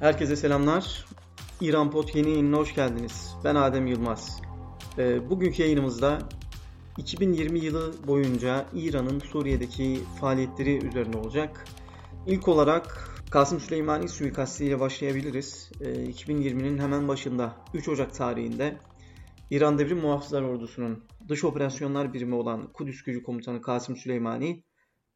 Herkese selamlar. İran Pot yeni yayınına hoş geldiniz. Ben Adem Yılmaz. E, bugünkü yayınımızda 2020 yılı boyunca İran'ın Suriye'deki faaliyetleri üzerine olacak. İlk olarak Kasım Süleymani suikastiyle başlayabiliriz. E, 2020'nin hemen başında 3 Ocak tarihinde İran Devrim Muhafızlar Ordusu'nun dış operasyonlar birimi olan Kudüs Gücü Komutanı Kasım Süleymani,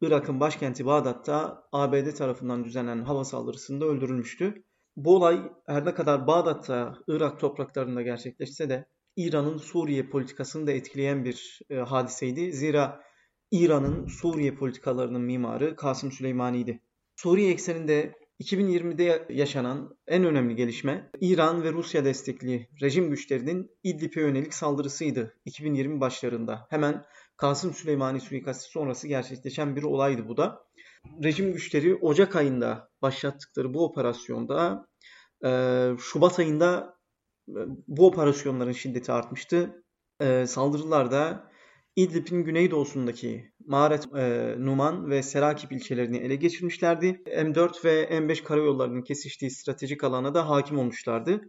Irak'ın başkenti Bağdat'ta ABD tarafından düzenlenen hava saldırısında öldürülmüştü. Bu olay her ne kadar Bağdat'ta, Irak topraklarında gerçekleşse de İran'ın Suriye politikasını da etkileyen bir e, hadiseydi. Zira İran'ın Suriye politikalarının mimarı Kasım Süleymani'ydi. Suriye ekseninde 2020'de yaşanan en önemli gelişme İran ve Rusya destekli rejim güçlerinin İdlib'e yönelik saldırısıydı 2020 başlarında. Hemen Kasım Süleymani suikasti sonrası gerçekleşen bir olaydı bu da. Rejim güçleri Ocak ayında başlattıkları bu operasyonda e, Şubat ayında e, bu operasyonların şiddeti artmıştı. E, saldırılarda İdlib'in güneydoğusundaki Maret, e, Numan ve Serakip ilçelerini ele geçirmişlerdi. M4 ve M5 karayollarının kesiştiği stratejik alana da hakim olmuşlardı.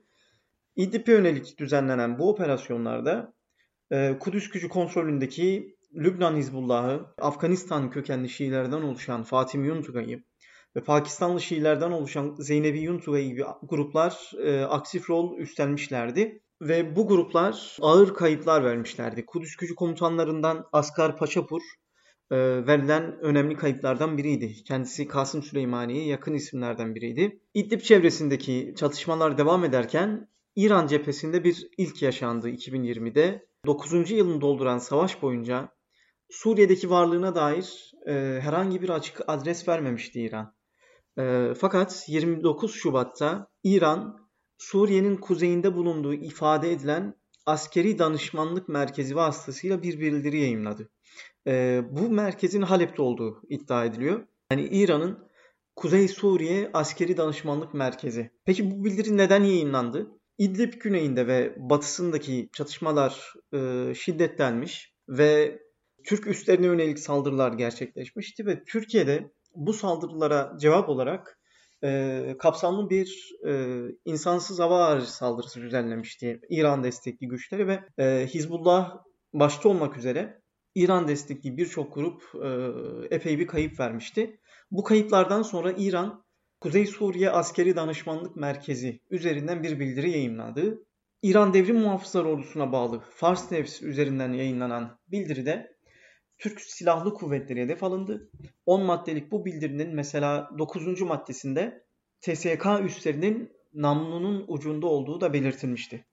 İdlib'e yönelik düzenlenen bu operasyonlarda Kudüs gücü kontrolündeki Lübnan Hizbullah'ı, Afganistan kökenli Şiilerden oluşan Fatimi Yuntugay'ı ve Pakistanlı Şiilerden oluşan Zeynebi Yuntugay gibi gruplar e, aktif rol üstlenmişlerdi. Ve bu gruplar ağır kayıplar vermişlerdi. Kudüs gücü komutanlarından Askar Paşapur e, verilen önemli kayıplardan biriydi. Kendisi Kasım Süleymani'ye yakın isimlerden biriydi. İdlib çevresindeki çatışmalar devam ederken İran cephesinde bir ilk yaşandı 2020'de. 9. yılını dolduran savaş boyunca Suriye'deki varlığına dair e, herhangi bir açık adres vermemişti İran. E, fakat 29 Şubat'ta İran Suriye'nin kuzeyinde bulunduğu ifade edilen askeri danışmanlık merkezi vasıtasıyla bir bildiri yayınladı. E, bu merkezin Halep'te olduğu iddia ediliyor. Yani İran'ın Kuzey Suriye Askeri Danışmanlık Merkezi. Peki bu bildiri neden yayınlandı? İdlib güneyinde ve batısındaki çatışmalar e, şiddetlenmiş ve Türk üslerine yönelik saldırılar gerçekleşmişti ve Türkiye'de bu saldırılara cevap olarak e, kapsamlı bir e, insansız hava aracı saldırısı düzenlemişti İran destekli güçleri ve e, Hizbullah başta olmak üzere İran destekli birçok grup e, epey bir kayıp vermişti. Bu kayıplardan sonra İran Kuzey Suriye Askeri Danışmanlık Merkezi üzerinden bir bildiri yayınladı. İran Devrim Muhafızlar Ordusu'na bağlı Fars Nefs üzerinden yayınlanan bildiride Türk Silahlı Kuvvetleri hedef alındı. 10 maddelik bu bildirinin mesela 9. maddesinde TSK üslerinin namlunun ucunda olduğu da belirtilmişti.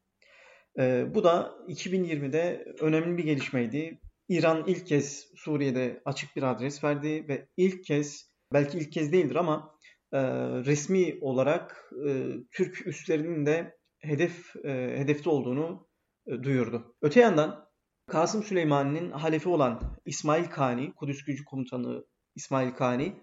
Ee, bu da 2020'de önemli bir gelişmeydi. İran ilk kez Suriye'de açık bir adres verdi ve ilk kez, belki ilk kez değildir ama e, resmi olarak e, Türk üslerinin de hedef e, hedefte olduğunu e, duyurdu. Öte yandan Kasım Süleyman'ın halefi olan İsmail Kani, Kudüs Gücü Komutanı İsmail Kani,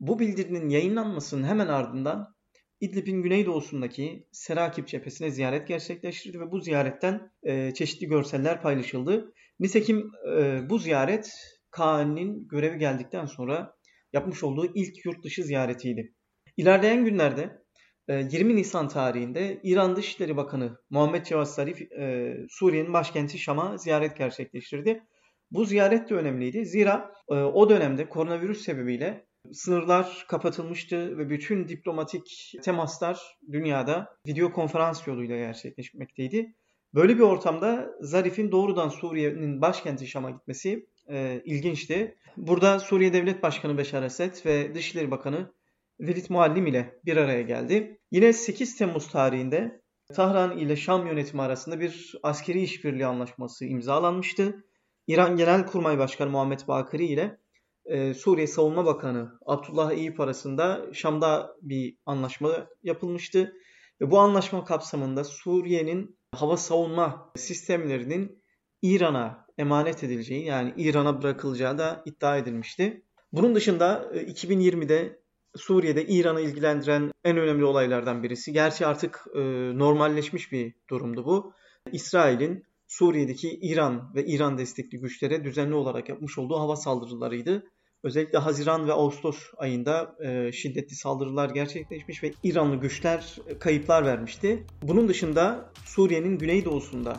bu bildirinin yayınlanmasının hemen ardından İdlib'in güneydoğusundaki Serakip cephesine ziyaret gerçekleştirdi ve bu ziyaretten e, çeşitli görseller paylaşıldı. Nitekim e, bu ziyaret Kani'nin görevi geldikten sonra yapmış olduğu ilk yurt dışı ziyaretiydi. İlerleyen günlerde 20 ee, Nisan tarihinde İran Dışişleri Bakanı Muhammed Cevat Zarif e, Suriye'nin başkenti Şam'a ziyaret gerçekleştirdi. Bu ziyaret de önemliydi. Zira e, o dönemde koronavirüs sebebiyle sınırlar kapatılmıştı ve bütün diplomatik temaslar dünyada video konferans yoluyla gerçekleşmekteydi. Böyle bir ortamda Zarif'in doğrudan Suriye'nin başkenti Şam'a gitmesi e, ilginçti. Burada Suriye Devlet Başkanı Beşar Esed ve Dışişleri Bakanı Velid Muallim ile bir araya geldi. Yine 8 Temmuz tarihinde Tahran ile Şam yönetimi arasında bir askeri işbirliği anlaşması imzalanmıştı. İran Genelkurmay Başkanı Muhammed Bakri ile e, Suriye Savunma Bakanı Abdullah Eyüp arasında Şam'da bir anlaşma yapılmıştı. Ve bu anlaşma kapsamında Suriye'nin hava savunma sistemlerinin İran'a emanet edileceği yani İran'a bırakılacağı da iddia edilmişti. Bunun dışında 2020'de Suriye'de İran'ı ilgilendiren en önemli olaylardan birisi. Gerçi artık e, normalleşmiş bir durumdu bu. İsrail'in Suriye'deki İran ve İran destekli güçlere düzenli olarak yapmış olduğu hava saldırılarıydı. Özellikle Haziran ve Ağustos ayında e, şiddetli saldırılar gerçekleşmiş ve İranlı güçler e, kayıplar vermişti. Bunun dışında Suriye'nin güneydoğusunda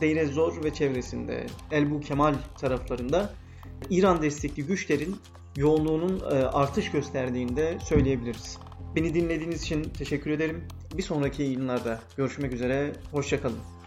Deir ez-Zor ve çevresinde Elbu Kemal taraflarında İran destekli güçlerin yoğunluğunun e, artış gösterdiğini de söyleyebiliriz. Beni dinlediğiniz için teşekkür ederim. Bir sonraki yayınlarda görüşmek üzere. Hoşçakalın.